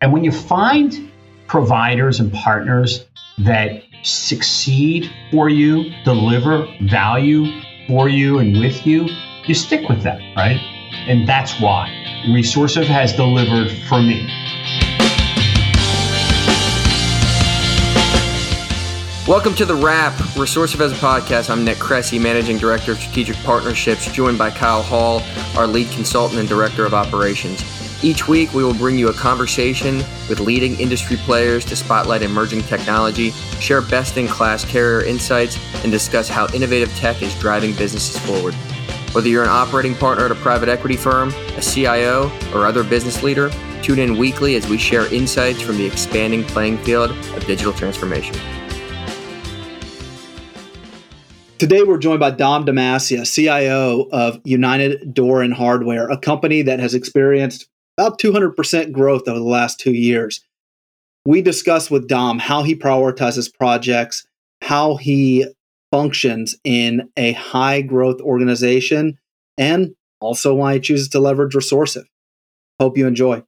And when you find providers and partners that succeed for you, deliver value for you and with you, you stick with them, right? And that's why Resourcive has delivered for me. Welcome to The Wrap, Resourcive as a podcast. I'm Nick Cressy, Managing Director of Strategic Partnerships, joined by Kyle Hall, our Lead Consultant and Director of Operations. Each week, we will bring you a conversation with leading industry players to spotlight emerging technology, share best in class carrier insights, and discuss how innovative tech is driving businesses forward. Whether you're an operating partner at a private equity firm, a CIO, or other business leader, tune in weekly as we share insights from the expanding playing field of digital transformation. Today, we're joined by Dom DiMascia, CIO of United Door and Hardware, a company that has experienced about 200% growth over the last two years. We discuss with Dom how he prioritizes projects, how he functions in a high growth organization, and also why he chooses to leverage Resourcive. Hope you enjoy.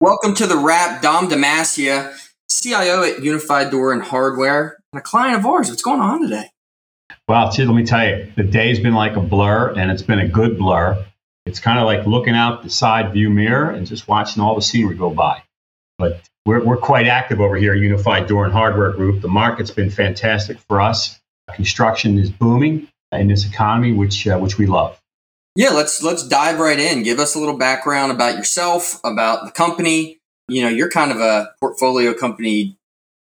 Welcome to the Wrap, Dom DiMascia, CIO at Unified Door and Hardware, and a client of ours. What's going on today? Well, let me tell you, the day's been like a blur, and it's been a good blur. It's kind of like looking out the side view mirror and just watching all the scenery go by. But we're, we're quite active over here Unified Door and Hardware Group. The market's been fantastic for us. Construction is booming in this economy, which uh, which we love. Yeah, let's let's dive right in. Give us a little background about yourself, about the company. You know, you're kind of a portfolio company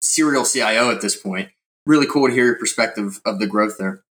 serial CIO at this point. Really cool to hear your perspective of the growth there.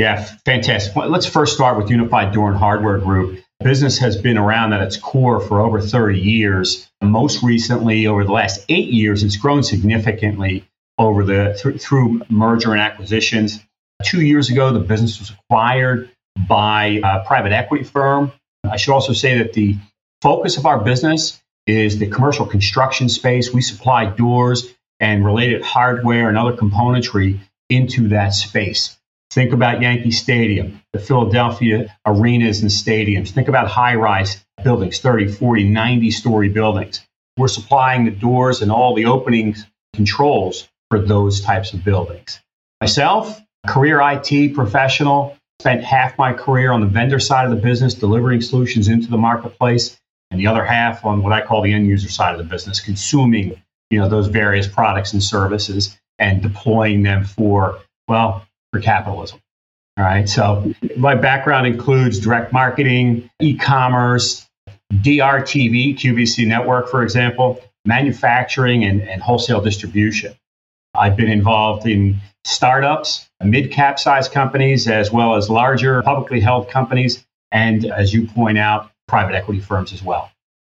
Yeah, fantastic. Well, let's first start with Unified Door and Hardware Group. Business has been around at its core for over 30 years. Most recently, over the last eight years, it's grown significantly over the th- through merger and acquisitions. Two years ago, the business was acquired by a private equity firm. I should also say that the focus of our business is the commercial construction space. We supply doors and related hardware and other componentry into that space. Think about Yankee Stadium, the Philadelphia arenas and stadiums. Think about high rise buildings, 30, 40, 90 story buildings. We're supplying the doors and all the opening controls for those types of buildings. Myself, career IT professional, spent half my career on the vendor side of the business, delivering solutions into the marketplace, and the other half on what I call the end user side of the business, consuming you know those various products and services and deploying them for well for capitalism. All right. So my background includes direct marketing, e commerce, DRTV, QVC network, for example, manufacturing, and, and wholesale distribution. I've been involved in startups, mid cap size companies, as well as larger publicly held companies, and as you point out, private equity firms as well.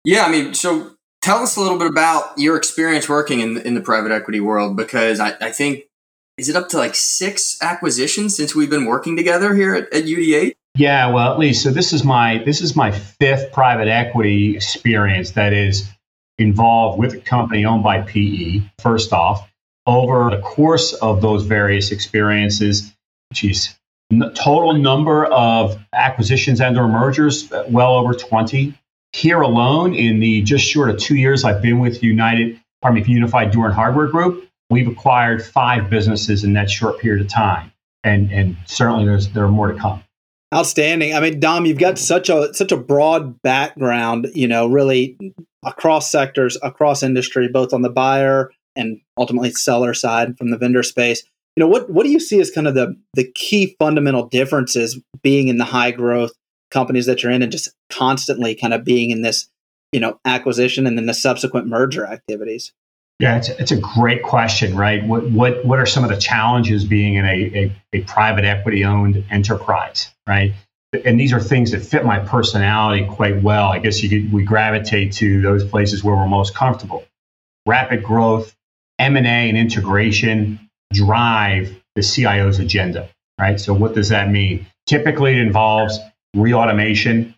Yeah. I mean, so tell us a little bit about your experience working in, in the private equity world, because I, I think is it up to like six acquisitions since we've been working together here at, at UDH? Yeah, well, at least so. This is my this is my fifth private equity experience that is involved with a company owned by PE. First off, over the course of those various experiences, geez, n- total number of acquisitions and or mergers uh, well over 20 here alone in the just short of two years i've been with united pardon me unified door hardware group We've acquired five businesses in that short period of time, and and certainly there's there are more to come. Outstanding. I mean, Dom, you've got such a such a broad background. You know, really across sectors, across industry, both on the buyer and ultimately seller side from the vendor space. You know, what what do you see as kind of the the key fundamental differences being in the high growth companies that you're in, and just constantly kind of being in this you know acquisition and then the subsequent merger activities? Yeah, it's, it's a great question, right? What, what, what are some of the challenges being in a, a, a private equity owned enterprise, right? And these are things that fit my personality quite well. I guess you could, we gravitate to those places where we're most comfortable. Rapid growth, M&A and integration drive the CIO's agenda, right? So what does that mean? Typically it involves reautomation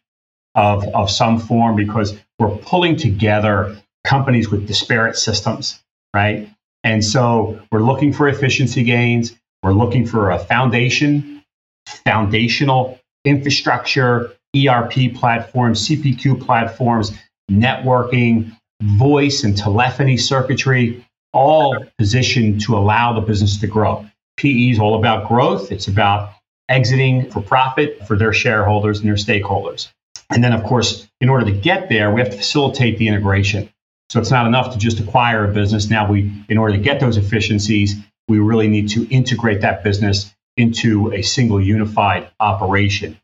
of, of some form because we're pulling together companies with disparate systems, right? And so we're looking for efficiency gains. We're looking for a foundation, foundational infrastructure, ERP platforms, CPQ platforms, networking, voice and telephony circuitry, all positioned to allow the business to grow. PE is all about growth. It's about exiting for profit for their shareholders and their stakeholders. And then, of course, in order to get there, we have to facilitate the integration. So it's not enough to just acquire a business. Now, we, in order to get those efficiencies, we really need to integrate that business into a single unified operation.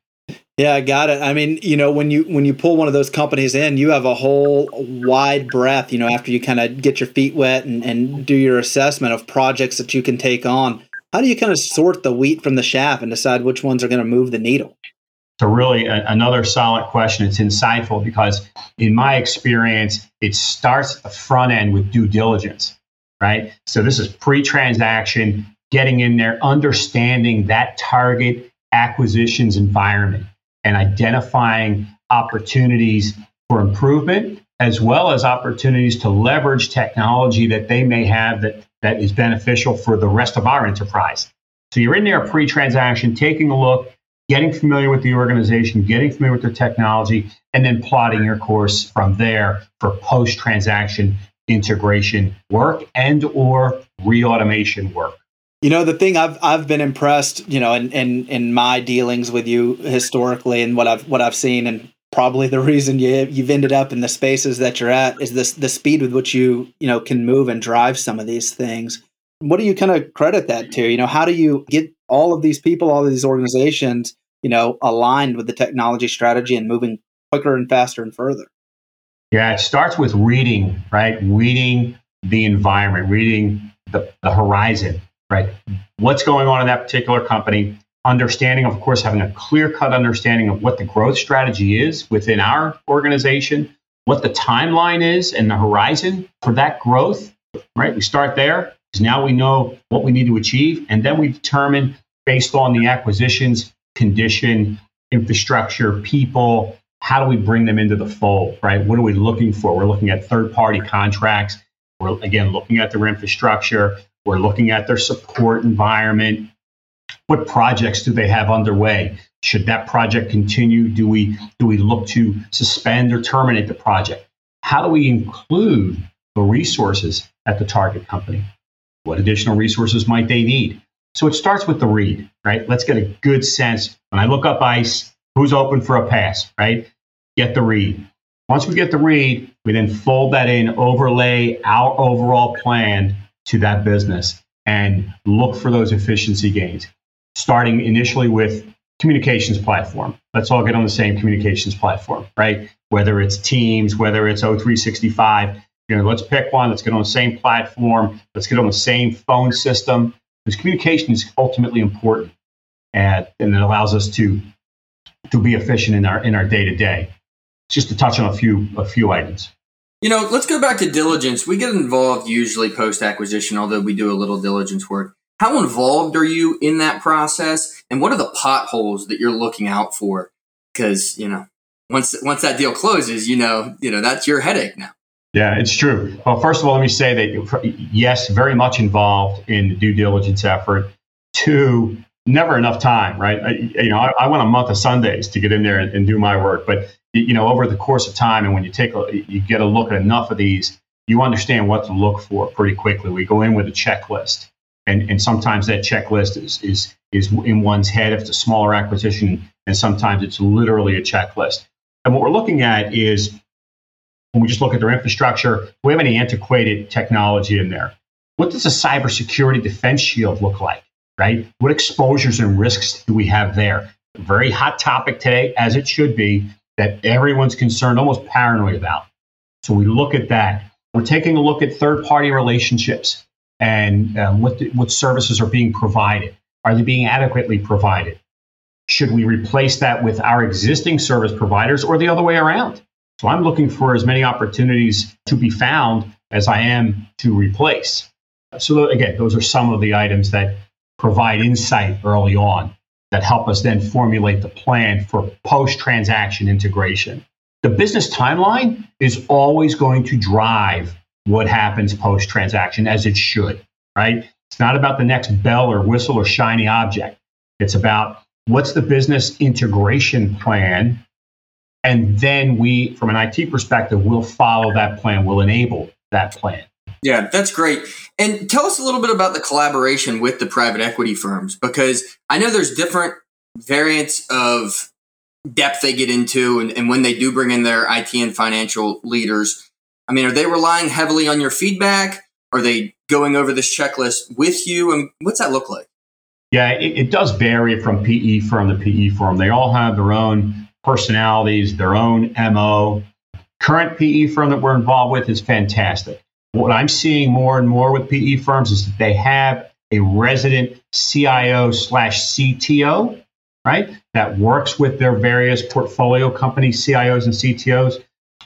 Yeah, I got it. I mean, you know, when you when you pull one of those companies in, you have a whole wide breadth, you know, after you kind of get your feet wet and, and do your assessment of projects that you can take on. How do you kind of sort the wheat from the chaff and decide which ones are going to move the needle? So really a, another solid question. It's insightful because in my experience, it starts at the front end with due diligence, right? So this is pre-transaction, getting in there, understanding that target acquisitions environment and identifying opportunities for improvement as well as opportunities to leverage technology that they may have that, that is beneficial for the rest of our enterprise. So you're in there pre-transaction, taking a look, getting familiar with the organization, getting familiar with their technology, and then plotting your course from there for post-transaction integration work and or re-automation work. You know, the thing I've I've been impressed, you know, in, in in my dealings with you historically and what I've what I've seen and probably the reason you you've ended up in the spaces that you're at is this the speed with which you, you know, can move and drive some of these things. What do you kind of credit that to? You know, how do you get all of these people, all of these organizations, you know, aligned with the technology strategy and moving quicker and faster and further? Yeah, it starts with reading, right? Reading the environment, reading the, the horizon right? What's going on in that particular company? Understanding, of course, having a clear cut understanding of what the growth strategy is within our organization, what the timeline is and the horizon for that growth, right? We start there because now we know what we need to achieve. And then we determine based on the acquisitions, condition, infrastructure, people, how do we bring them into the fold, right? What are we looking for? We're looking at third party contracts. We're again looking at their infrastructure. We're looking at their support environment. What projects do they have underway? Should that project continue? Do we do we look to suspend or terminate the project? How do we include the resources at the target company? What additional resources might they need? So it starts with the read, right? Let's get a good sense. When I look up ICE, who's open for a pass, right? Get the read. Once we get the read, we then fold that in, overlay our overall plan to that business and look for those efficiency gains, starting initially with communications platform. Let's all get on the same communications platform, right? Whether it's Teams, whether it's O365, you know, let's pick one. Let's get on the same platform. Let's get on the same phone system. Because communication is ultimately important, and, and it allows us to to be efficient in our in our day to day. Just to touch on a few a few items. You know, let's go back to diligence. We get involved usually post acquisition, although we do a little diligence work. How involved are you in that process? And what are the potholes that you're looking out for? Because, you know, once once that deal closes, you know, you know, that's your headache now. Yeah, it's true. Well, first of all, let me say that yes, very much involved in the due diligence effort. Two, never enough time, right? I, you know, I, I, want a month of Sundays to get in there and, and do my work, but you know, over the course of time, and when you take a, you get a look at enough of these, you understand what to look for pretty quickly. We go in with a checklist, and and sometimes that checklist is is is in one's head if it's a smaller acquisition, and sometimes it's literally a checklist. And what we're looking at is when we just look at their infrastructure, we have any antiquated technology in there? What does a cybersecurity defense shield look like? Right? What exposures and risks do we have there? Very hot topic today, as it should be that everyone's concerned, almost paranoid about. So we look at that. We're taking a look at third party relationships and um, what, the, what services are being provided. Are they being adequately provided? Should we replace that with our existing service providers or the other way around? So I'm looking for as many opportunities to be found as I am to replace. So again, those are some of the items that provide insight early on that help us then formulate the plan for post transaction integration. The business timeline is always going to drive what happens post transaction, as it should, right? It's not about the next bell or whistle or shiny object. It's about what's the business integration plan And then we, from an IT perspective, will follow that plan, will enable that plan. Yeah, that's great. And tell us a little bit about the collaboration with the private equity firms because I know there's different variants of depth they get into and, and when they do bring in their IT and financial leaders. I mean, are they relying heavily on your feedback? Are they going over this checklist with you? And what's that look like? Yeah, it, it does vary from PE firm to PE firm. They all have their own personalities, their own MO. Current PE firm that we're involved with is fantastic. What I'm seeing more and more with PE firms is that they have a resident CIO slash CTO, right, that works with their various portfolio companies, CIOs and CTOs,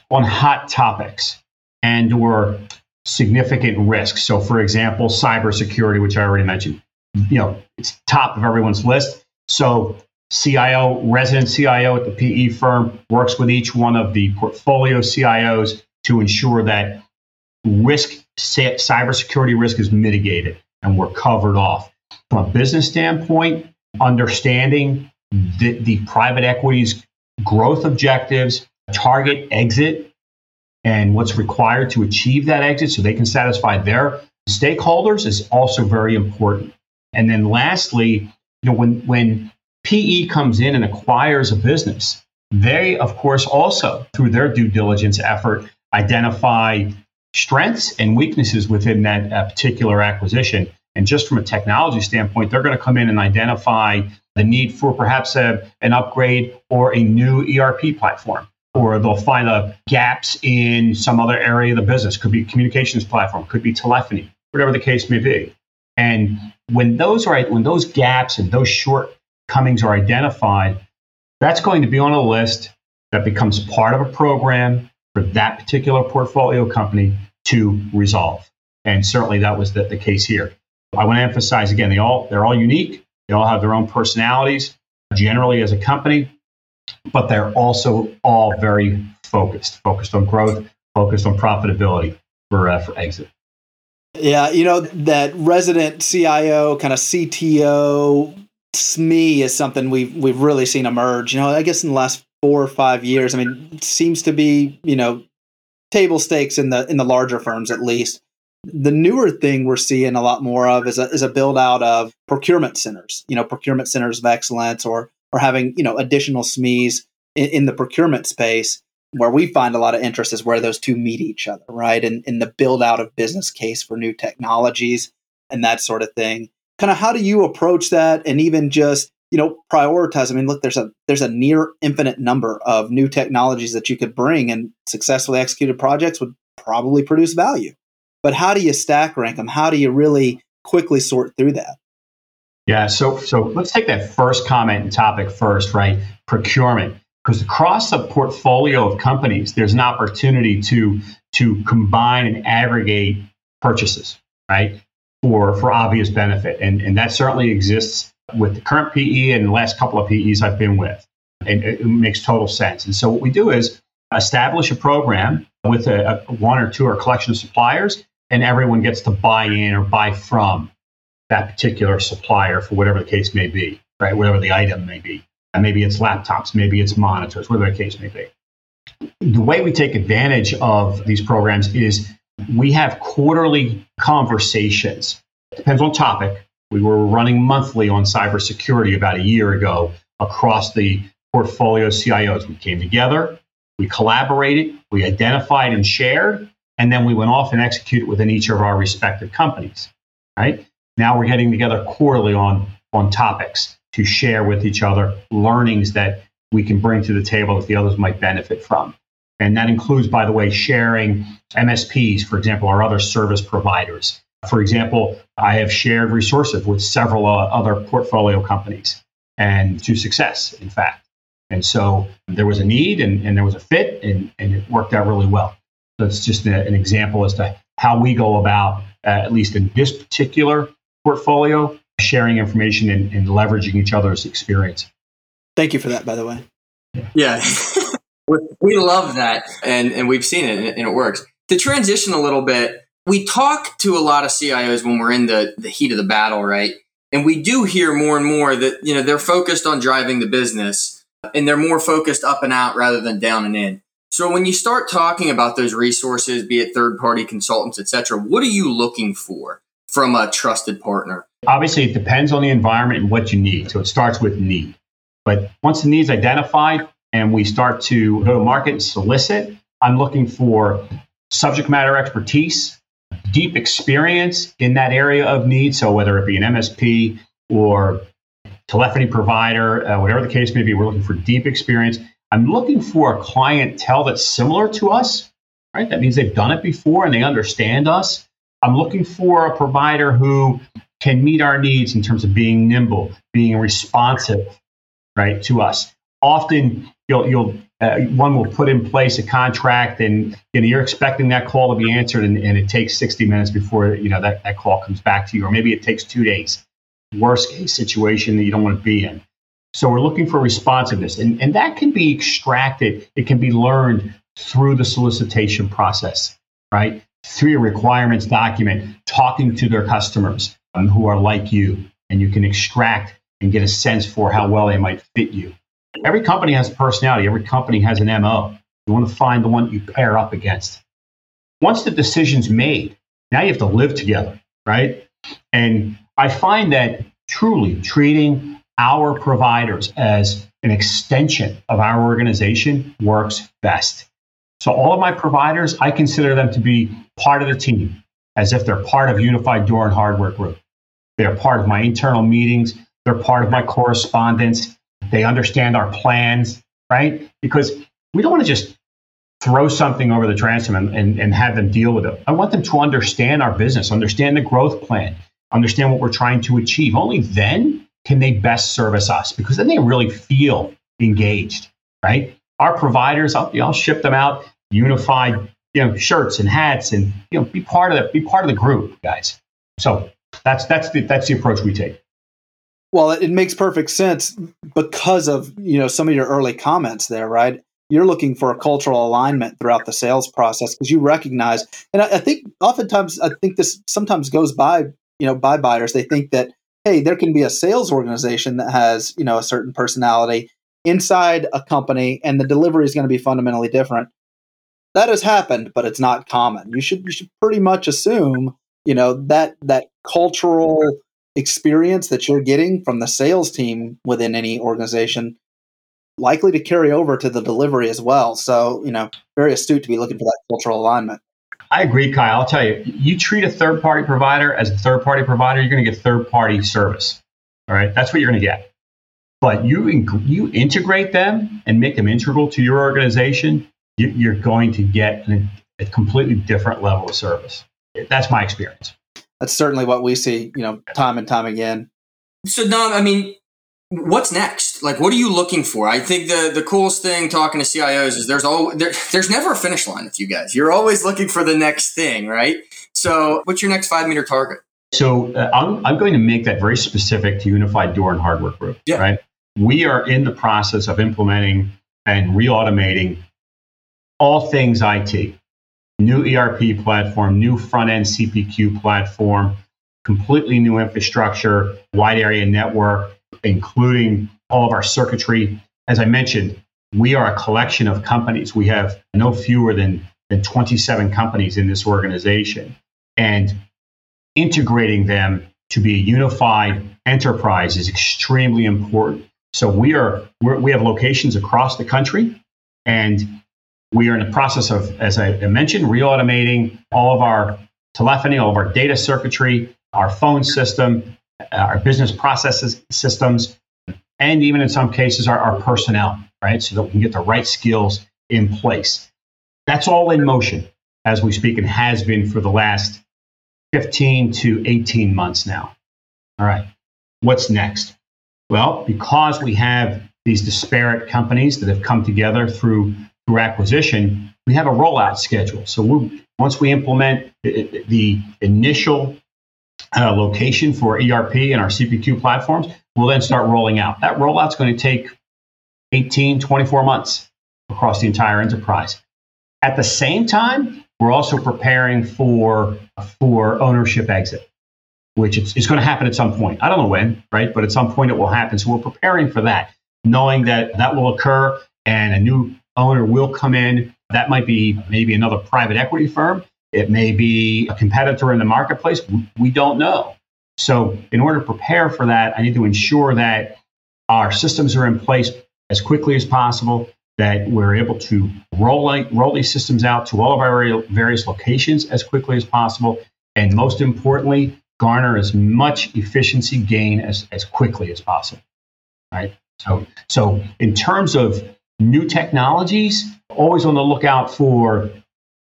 on hot topics and or significant risks. So, for example, cybersecurity, which I already mentioned, you know, it's top of everyone's list. So, CIO, resident CIO at the PE firm works with each one of the portfolio CIOs to ensure that risk, cybersecurity risk is mitigated and we're covered off. From a business standpoint, understanding the, the private equity's growth objectives, target exit, and what's required to achieve that exit so they can satisfy their stakeholders is also very important. And then lastly, you know, when when PE comes in and acquires a business, they of course also through their due diligence effort identify strengths and weaknesses within that uh, particular acquisition. And just from a technology standpoint, they're going to come in and identify the need for perhaps a, an upgrade or a new ERP platform or they'll find a gaps in some other area of the business. Could be communications platform, could be telephony, whatever the case may be. And when those are when those gaps and those shortcomings are identified, that's going to be on a list that becomes part of a program for that particular portfolio company to resolve. And certainly that was the, the case here. I want to emphasize again, they all they're all unique. They all have their own personalities. Generally, as a company, but they're also all very focused, focused on growth, focused on profitability for uh, for exit. Yeah, you know that resident CIO kind of CTO SME is something we've we've really seen emerge. You know, I guess in the last four or five years. I mean, seems to be you know table stakes in the in the larger firms at least. The newer thing we're seeing a lot more of is a, is a build out of procurement centers, you know, procurement centers of excellence or or having you know additional SMEs in, in, the procurement space where we find a lot of interest is where those two meet each other, right? And in the build out of business case for new technologies and that sort of thing. Kind of how do you approach that and even just you know prioritize i mean look there's a there's a near infinite number of new technologies that you could bring and successfully executed projects would probably produce value but how do you stack rank them how do you really quickly sort through that yeah, so so let's take that first comment and topic first, right? Procurement. Because across a portfolio of companies, there's an opportunity to to combine and aggregate purchases, right? For for obvious benefit. And and that certainly exists with the current PE and the last couple of PEs I've been with. And it, it makes total sense. And so what we do is establish a program with a, a one or two or collection of suppliers, and everyone gets to buy in or buy from that particular supplier for whatever the case may be, right? Whatever the item may be. And maybe it's laptops, maybe it's monitors, whatever the case may be. The way we take advantage of these programs is we have quarterly conversations. Depends on topic. We were running monthly on cybersecurity about a year ago across the portfolio CIOs. We came together, we collaborated, we identified and shared, and then we went off and executed within each of our respective companies. Right? Now we're getting together quarterly on, on topics to share with each other learnings that we can bring to the table that the others might benefit from. And that includes, by the way, sharing MSPs, for example, or other service providers. For example, I have shared resources with several uh, other portfolio companies and to success, in fact. And so there was a need and, and there was a fit and, and it worked out really well. So it's just a, an example as to how we go about, uh, at least in this particular portfolio, sharing information and, and leveraging each other's experience. Thank you for that, by the way. Yeah. we love that and, and we've seen it and it works. To transition a little bit, we talk to a lot of CIOs when we're in the, the heat of the battle, right? And we do hear more and more that, you know, they're focused on driving the business, and they're more focused up and out rather than down and in. So when you start talking about those resources, be it third party consultants, et cetera, what are you looking for from a trusted partner? Obviously, it depends on the environment and what you need. So it starts with need. But once the need's identified and we start to go to market and solicit, I'm looking for subject matter expertise, deep experience in that area of need. So whether it be an MSP or telephony provider, uh, whatever the case may be, we're looking for deep experience. I'm looking for a clientele that's similar to us, right? That means they've done it before and they understand us. I'm looking for a provider who can meet our needs in terms of being nimble, being responsive, right, to us. Often, you'll, you'll uh, one will put in place a contract, and you know, you're expecting that call to be answered, and, and it takes 60 minutes before you know that, that call comes back to you, or maybe it takes two days. Worst case situation that you don't want to be in. So we're looking for responsiveness, and, and that can be extracted. It can be learned through the solicitation process, right? Through your requirements document, talking to their customers um, who are like you, and you can extract and get a sense for how well they might fit you. Every company has a personality. Every company has an MO. You want to find the one you pair up against. Once the decision's made, now you have to live together, right? And I find that truly treating our providers as an extension of our organization works best. So all of my providers, I consider them to be part of the team, as if they're part of Unified Door and Hardware Group. They're part of my internal meetings. They're part of my correspondence. They understand our plans, right? Because we don't want to just throw something over the transom and, and, and have them deal with it. I want them to understand our business, understand the growth plan, understand what we're trying to achieve. Only then can they best service us because then they really feel engaged, right? Our providers, I'll, I'll ship them out unified, you know, shirts and hats, and you know, be part of the be part of the group, guys. So that's that's the that's the approach we take. Well, it makes perfect sense because of you know some of your early comments there, right? You're looking for a cultural alignment throughout the sales process because you recognize, and I, I think oftentimes I think this sometimes goes by you know by buyers. They think that hey, there can be a sales organization that has you know a certain personality inside a company, and the delivery is going to be fundamentally different. That has happened, but it's not common. You should you should pretty much assume you know that that cultural experience that you're getting from the sales team within any organization likely to carry over to the delivery as well. So, you know, very astute to be looking for that cultural alignment. I agree, Kyle. I'll tell you, you treat a third party provider as a third party provider, you're going to get third party service. All right. That's what you're going to get. But you, you integrate them and make them integral to your organization, you, are going to get a completely different level of service. That's my experience that's certainly what we see, you know, time and time again. So, Dom, I mean, what's next? Like, what are you looking for? I think the the coolest thing talking to CIOs is there's always there, there's never a finish line with you guys. You're always looking for the next thing, right? So, what's your next five meter target? So, uh, I'm I'm going to make that very specific to Unified Door and Hardware Group. Yeah. Right. We are in the process of implementing and re-automating all things IT new ERP platform, new front end CPQ platform, completely new infrastructure, wide area network, including all of our circuitry. As I mentioned, we are a collection of companies. We have no fewer than, than 27 companies in this organization. And integrating them to be a unified enterprise is extremely important. So we are we have locations across the country, and we are in the process of, as I mentioned, re-automating all of our telephony, all of our data circuitry, our phone system, our business processes systems, and even in some cases our, our personnel, right? So that we can get the right skills in place. That's all in motion as we speak and has been for the last 15 to 18 months now. All right. What's next? Well, because we have these disparate companies that have come together through through acquisition, we have a rollout schedule. So we, once we implement the, initial uh, location for ERP and our CPQ platforms, we'll then start rolling out. That rollout's going to take 18, 24 months across the entire enterprise. At the same time, we're also preparing for, for ownership exit, which it's, it's going to happen at some point. I don't know when, right? But at some point it will happen. So we're preparing for that. knowing that that will occur and a new owner will come in. That might be maybe another private equity firm. It may be a competitor in the marketplace. We don't know. So, in order to prepare for that, I need to ensure that our systems are in place as quickly as possible, that we're able to roll, roll these systems out to all of our various locations as quickly as possible, and most importantly, garner as much efficiency gain as, as quickly as possible. Right? So, so in terms of new technologies, always on the lookout for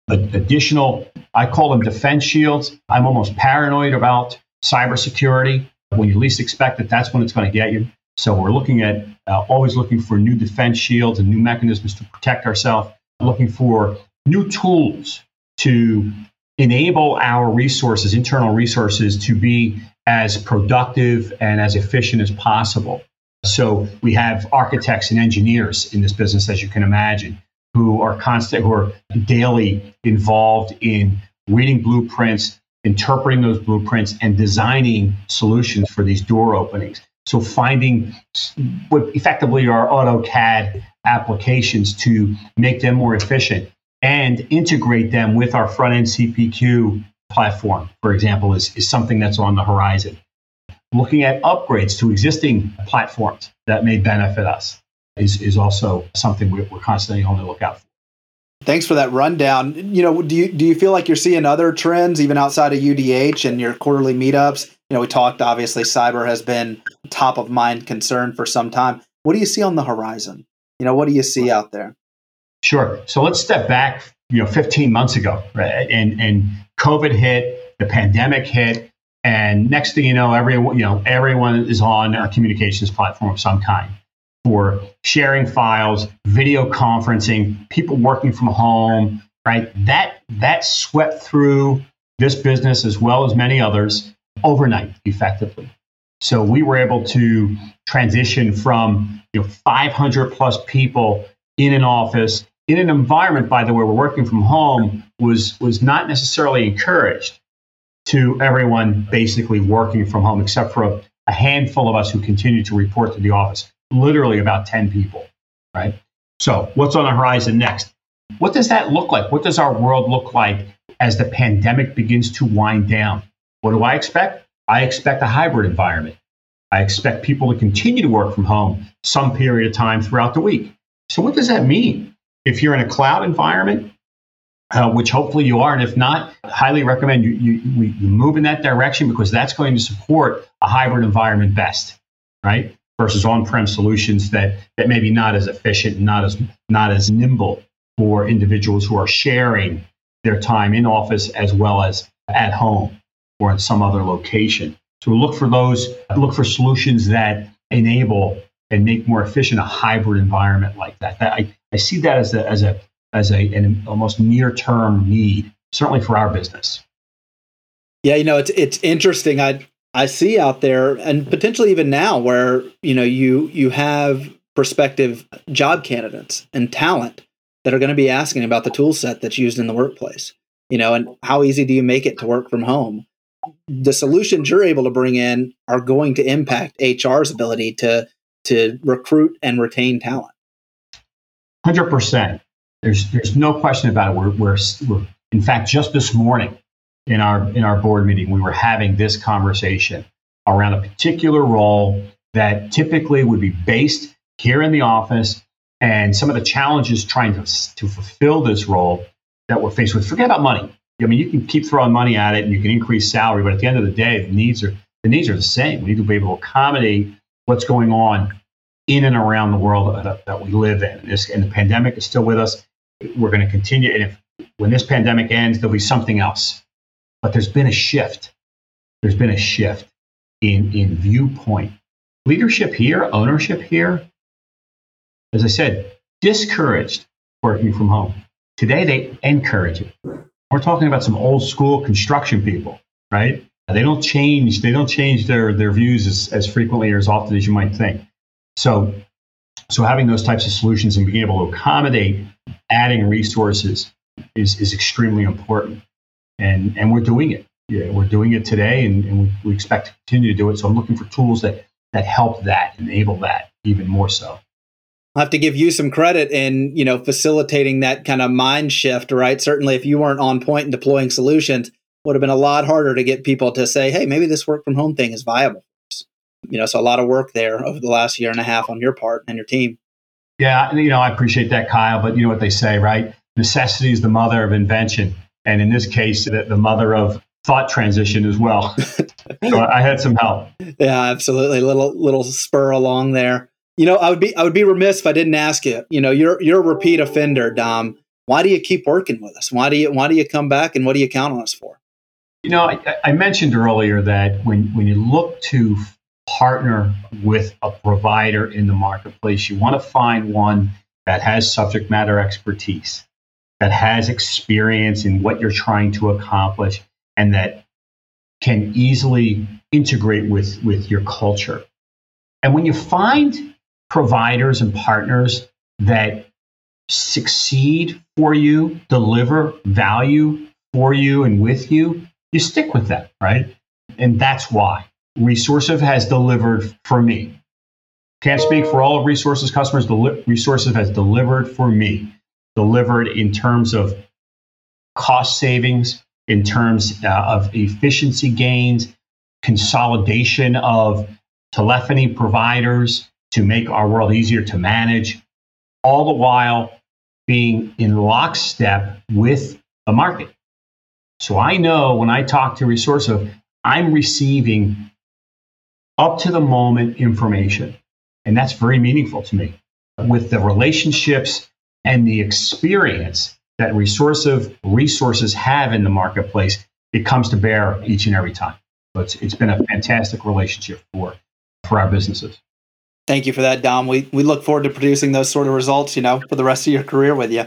additional, I call them defense shields. I'm almost paranoid about cybersecurity. When you least expect it, that's when it's going to get you. So we're looking at uh, always looking for new defense shields and new mechanisms to protect ourselves, looking for new tools to enable our resources, internal resources, to be as productive and as efficient as possible. So we have architects and engineers in this business, as you can imagine, who are constant, who are daily involved in reading blueprints, interpreting those blueprints, and designing solutions for these door openings. So finding what effectively are AutoCAD applications to make them more efficient and integrate them with our front end CPQ platform, for example, is, is something that's on the horizon looking at upgrades to existing platforms that may benefit us is, is also something we're, we're constantly on the lookout for. Thanks for that rundown. You know, do you do you feel like you're seeing other trends even outside of UDH and your quarterly meetups? You know, we talked obviously cyber has been top of mind concern for some time. What do you see on the horizon? You know, what do you see out there? Sure. So let's step back, you know, 15 months ago, right? And and COVID hit, the pandemic hit, and next thing you know, everyone, you know, everyone is on a communications platform of some kind for sharing files, video conferencing, people working from home, right? That that swept through this business as well as many others overnight, effectively. So we were able to transition from you know 500 plus people in an office in an environment, by the way, we're working from home was was not necessarily encouraged to everyone basically working from home, except for a, a handful of us who continue to report to the office, literally about 10 people, right? So, what's on the horizon next? What does that look like? What does our world look like as the pandemic begins to wind down? What do I expect? I expect a hybrid environment. I expect people to continue to work from home some period of time throughout the week. So, what does that mean? If you're in a cloud environment, uh, which hopefully you are. And if not, highly recommend you, you, you move in that direction because that's going to support a hybrid environment best, right? Versus on-prem solutions that, that maybe not as efficient, not as not as nimble for individuals who are sharing their time in office as well as at home or in some other location. So look for those, look for solutions that enable and make more efficient a hybrid environment like that. that I, I see that as a, as a as a, an almost near term need, certainly for our business. Yeah, you know, it's it's interesting. I I see out there, and potentially even now, where you know you you have prospective job candidates and talent that are going to be asking about the tool set that's used in the workplace. You know, and how easy do you make it to work from home? The solutions you're able to bring in are going to impact HR's ability to to recruit and retain talent. Hundred percent. There's there's no question about it. We're, we're, we're in fact just this morning in our in our board meeting we were having this conversation around a particular role that typically would be based here in the office and some of the challenges trying to, to fulfill this role that we're faced with. Forget about money. I mean, you can keep throwing money at it and you can increase salary, but at the end of the day, the needs are the needs are the same. We need to be able to accommodate what's going on in and around the world that, that we live in. This, and the pandemic is still with us we're going to continue. And if when this pandemic ends, there'll be something else. But there's been a shift. There's been a shift in, in viewpoint. Leadership here, ownership here, as I said, discouraged working from home. Today, they encourage it. We're talking about some old school construction people, right? They don't change. They don't change their, their views as, as frequently or as often as you might think. So, so having those types of solutions and being able to accommodate adding resources is, is extremely important. And, and we're doing it. Yeah, we're doing it today and, and we, we expect to continue to do it. So I'm looking for tools that, that help that, enable that even more so. I have to give you some credit in, you know, facilitating that kind of mind shift, right? Certainly if you weren't on point in deploying solutions, would have been a lot harder to get people to say, hey, maybe this work from home thing is viable. You know, so a lot of work there over the last year and a half on your part and your team. Yeah, you know, I appreciate that, Kyle, but you know what they say, right? Necessity is the mother of invention. And in this case, the, the mother of thought transition as well. so I had some help. Yeah, absolutely. Little little spur along there. You know, I would be I would be remiss if I didn't ask you. You know, you're you're a repeat offender, Dom. Why do you keep working with us? Why do you why do you come back and what do you count on us for? You know, I, I mentioned earlier that when when you look to partner with a provider in the marketplace, you want to find one that has subject matter expertise, that has experience in what you're trying to accomplish, and that can easily integrate with, with your culture. And when you find providers and partners that succeed for you, deliver value for you and with you, you stick with them, right? And that's why. Resourcive has delivered for me. Can't speak for all of Resourcive's customers. Deli- has delivered for me, delivered in terms of cost savings, in terms uh, of efficiency gains, consolidation of telephony providers to make our world easier to manage, all the while being in lockstep with the market. So I know when I talk to Resourcive, I'm receiving up to the moment information. And that's very meaningful to me. With the relationships and the experience that Resourcive resources have in the marketplace, it comes to bear each and every time. So it's, it's been a fantastic relationship for, for our businesses. Thank you for that, Dom. We, we look forward to producing those sort of results, you know, for the rest of your career with you.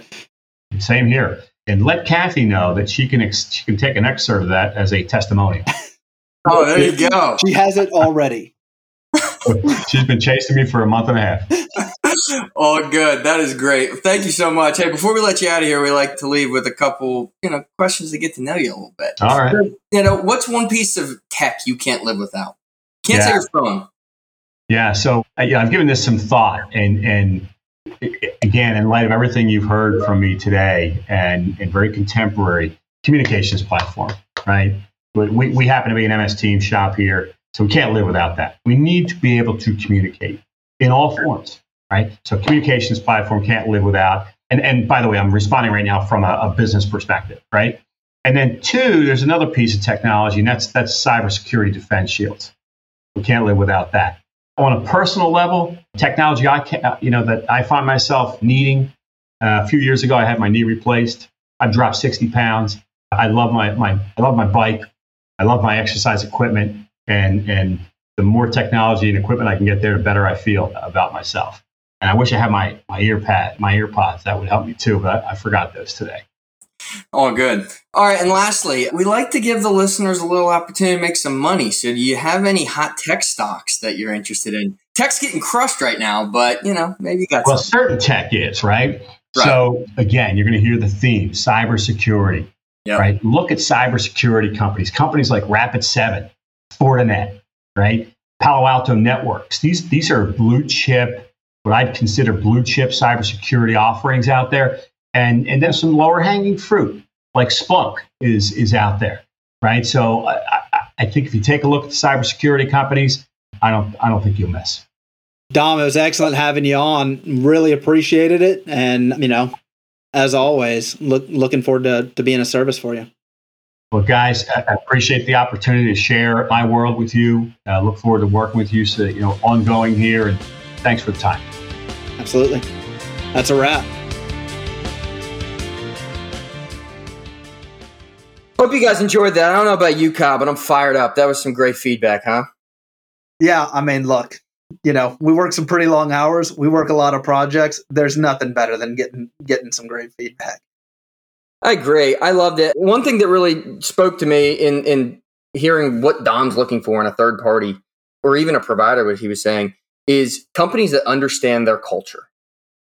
Same here. And let Kathy know that she can, ex- she can take an excerpt of that as a testimonial. Oh, there you go. She has it already. She's been chasing me for a month and a half. All good. That is great. Thank you so much. Hey, before we let you out of here, we like to leave with a couple, you know, questions to get to know you a little bit. All right. You know, what's one piece of tech you can't live without? Can't yeah. say your phone. Yeah. So yeah, I've given this some thought, and and again, in light of everything you've heard from me today, and and very contemporary communications platform, right? We, we happen to be an MS Team shop here, so we can't live without that. We need to be able to communicate in all forms, right? So communications platform can't live without. And, and by the way, I'm responding right now from a, a business perspective, right? And then two, there's another piece of technology, and that's that's cybersecurity defense shields. We can't live without that. On a personal level, technology I can, you know that I find myself needing. Uh, a few years ago, I had my knee replaced. I've dropped 60 pounds. I love my, my I love my bike. I love my exercise equipment, and and the more technology and equipment I can get there, the better I feel about myself. And I wish I had my my ear pad, my ear pods. That would help me too, but I, I forgot those today. All good. All right, and lastly, we like to give the listeners a little opportunity to make some money. So, do you have any hot tech stocks that you're interested in? Tech's getting crushed right now, but you know, maybe you got. Well, certain tech is right? right. So again, you're going to hear the theme: cybersecurity. Yep. Right. Look at cybersecurity companies, companies like Rapid7, Fortinet, right? Palo Alto Networks. These these are blue chip, what I'd consider blue chip cybersecurity offerings out there, and and then some lower hanging fruit like Splunk is is out there, right? So I, I think if you take a look at the cybersecurity companies, I don't I don't think you'll miss. Dom, it was excellent having you on. Really appreciated it, and you know, as always, look, looking forward to, to being a service for you. Well, guys, I appreciate the opportunity to share my world with you. I look forward to working with you, so you know, ongoing here. And thanks for the time. Absolutely. That's a wrap. Hope you guys enjoyed that. I don't know about you, Kyle, but I'm fired up. That was some great feedback, huh? Yeah, I mean, look, you know, we work some pretty long hours. We work a lot of projects. There's nothing better than getting getting some great feedback. I agree. I loved it. One thing that really spoke to me in in hearing what Dom's looking for in a third party or even a provider, what he was saying, is companies that understand their culture.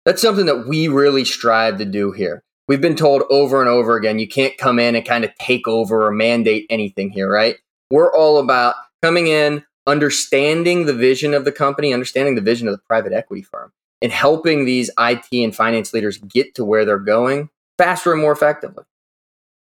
That's something that we really strive to do here. We've been told over and over again, you can't come in and kind of take over or mandate anything here, right? We're all about coming in, understanding the vision of the company, understanding the vision of the private equity firm, and helping these IT and finance leaders get to where they're going faster and more effectively.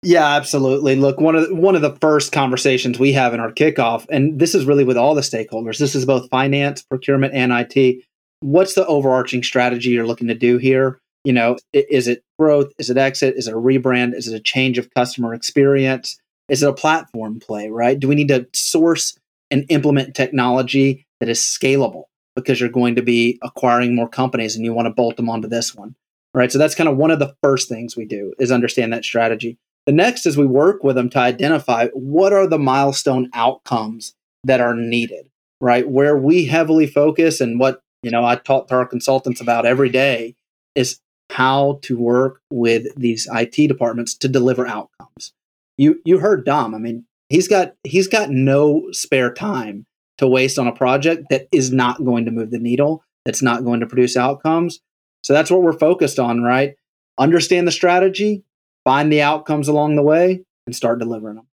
Yeah, absolutely. Look, one of the, one of the first conversations we have in our kickoff, and this is really with all the stakeholders. This is both finance, procurement, and IT. What's the overarching strategy you're looking to do here? You know, is it growth? Is it exit? Is it a rebrand? Is it a change of customer experience? Is it a platform play? Right? Do we need to source and implement technology that is scalable because you're going to be acquiring more companies and you want to bolt them onto this one? Right. So that's kind of one of the first things we do is understand that strategy. The next is we work with them to identify what are the milestone outcomes that are needed, right? Where we heavily focus and what, you know, I talk to our consultants about every day is how to work with these IT departments to deliver outcomes. You you heard Dom. I mean, he's got he's got no spare time to waste on a project that is not going to move the needle, that's not going to produce outcomes. So that's what we're focused on, right? Understand the strategy, find the outcomes along the way and start delivering them.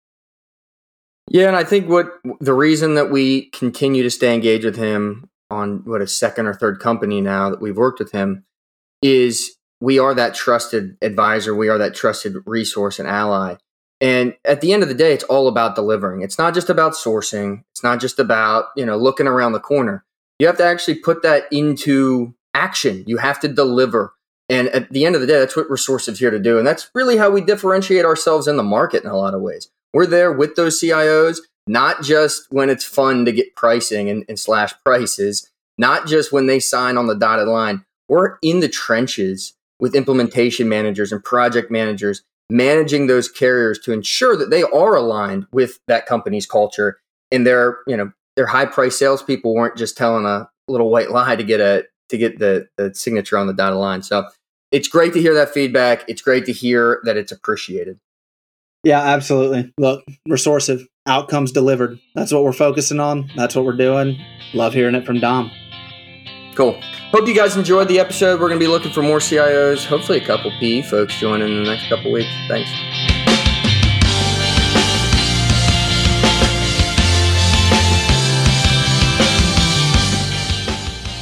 Yeah, and I think what the reason that we continue to stay engaged with him on what a second or third company now that we've worked with him is we are that trusted advisor, we are that trusted resource and ally. And at the end of the day, it's all about delivering. It's not just about sourcing. It's not just about, you know, looking around the corner. You have to actually put that into action. You have to deliver. And at the end of the day, that's what Resourcive's here to do. And that's really how we differentiate ourselves in the market in a lot of ways. We're there with those CIOs, not just when it's fun to get pricing and, and slash prices, not just when they sign on the dotted line. We're in the trenches with implementation managers and project managers, managing those carriers to ensure that they are aligned with that company's culture. And their, you know, their high price salespeople weren't just telling a little white lie to get a to get the, the signature on the dotted line. So it's great to hear that feedback. It's great to hear that it's appreciated. Yeah, absolutely. Look, resourcive outcomes delivered. That's what we're focusing on. That's what we're doing. Love hearing it from Dom. Cool. Hope you guys enjoyed the episode. We're going to be looking for more CIOs, hopefully a couple P folks joining in the next couple weeks. Thanks.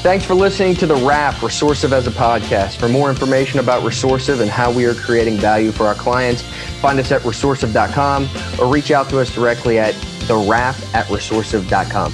Thanks for listening to The Wrap, Resourcive as a podcast. For more information about Resourcive and how we are creating value for our clients, find us at resourcive.com or reach out to us directly at thewrap at resourcive.com.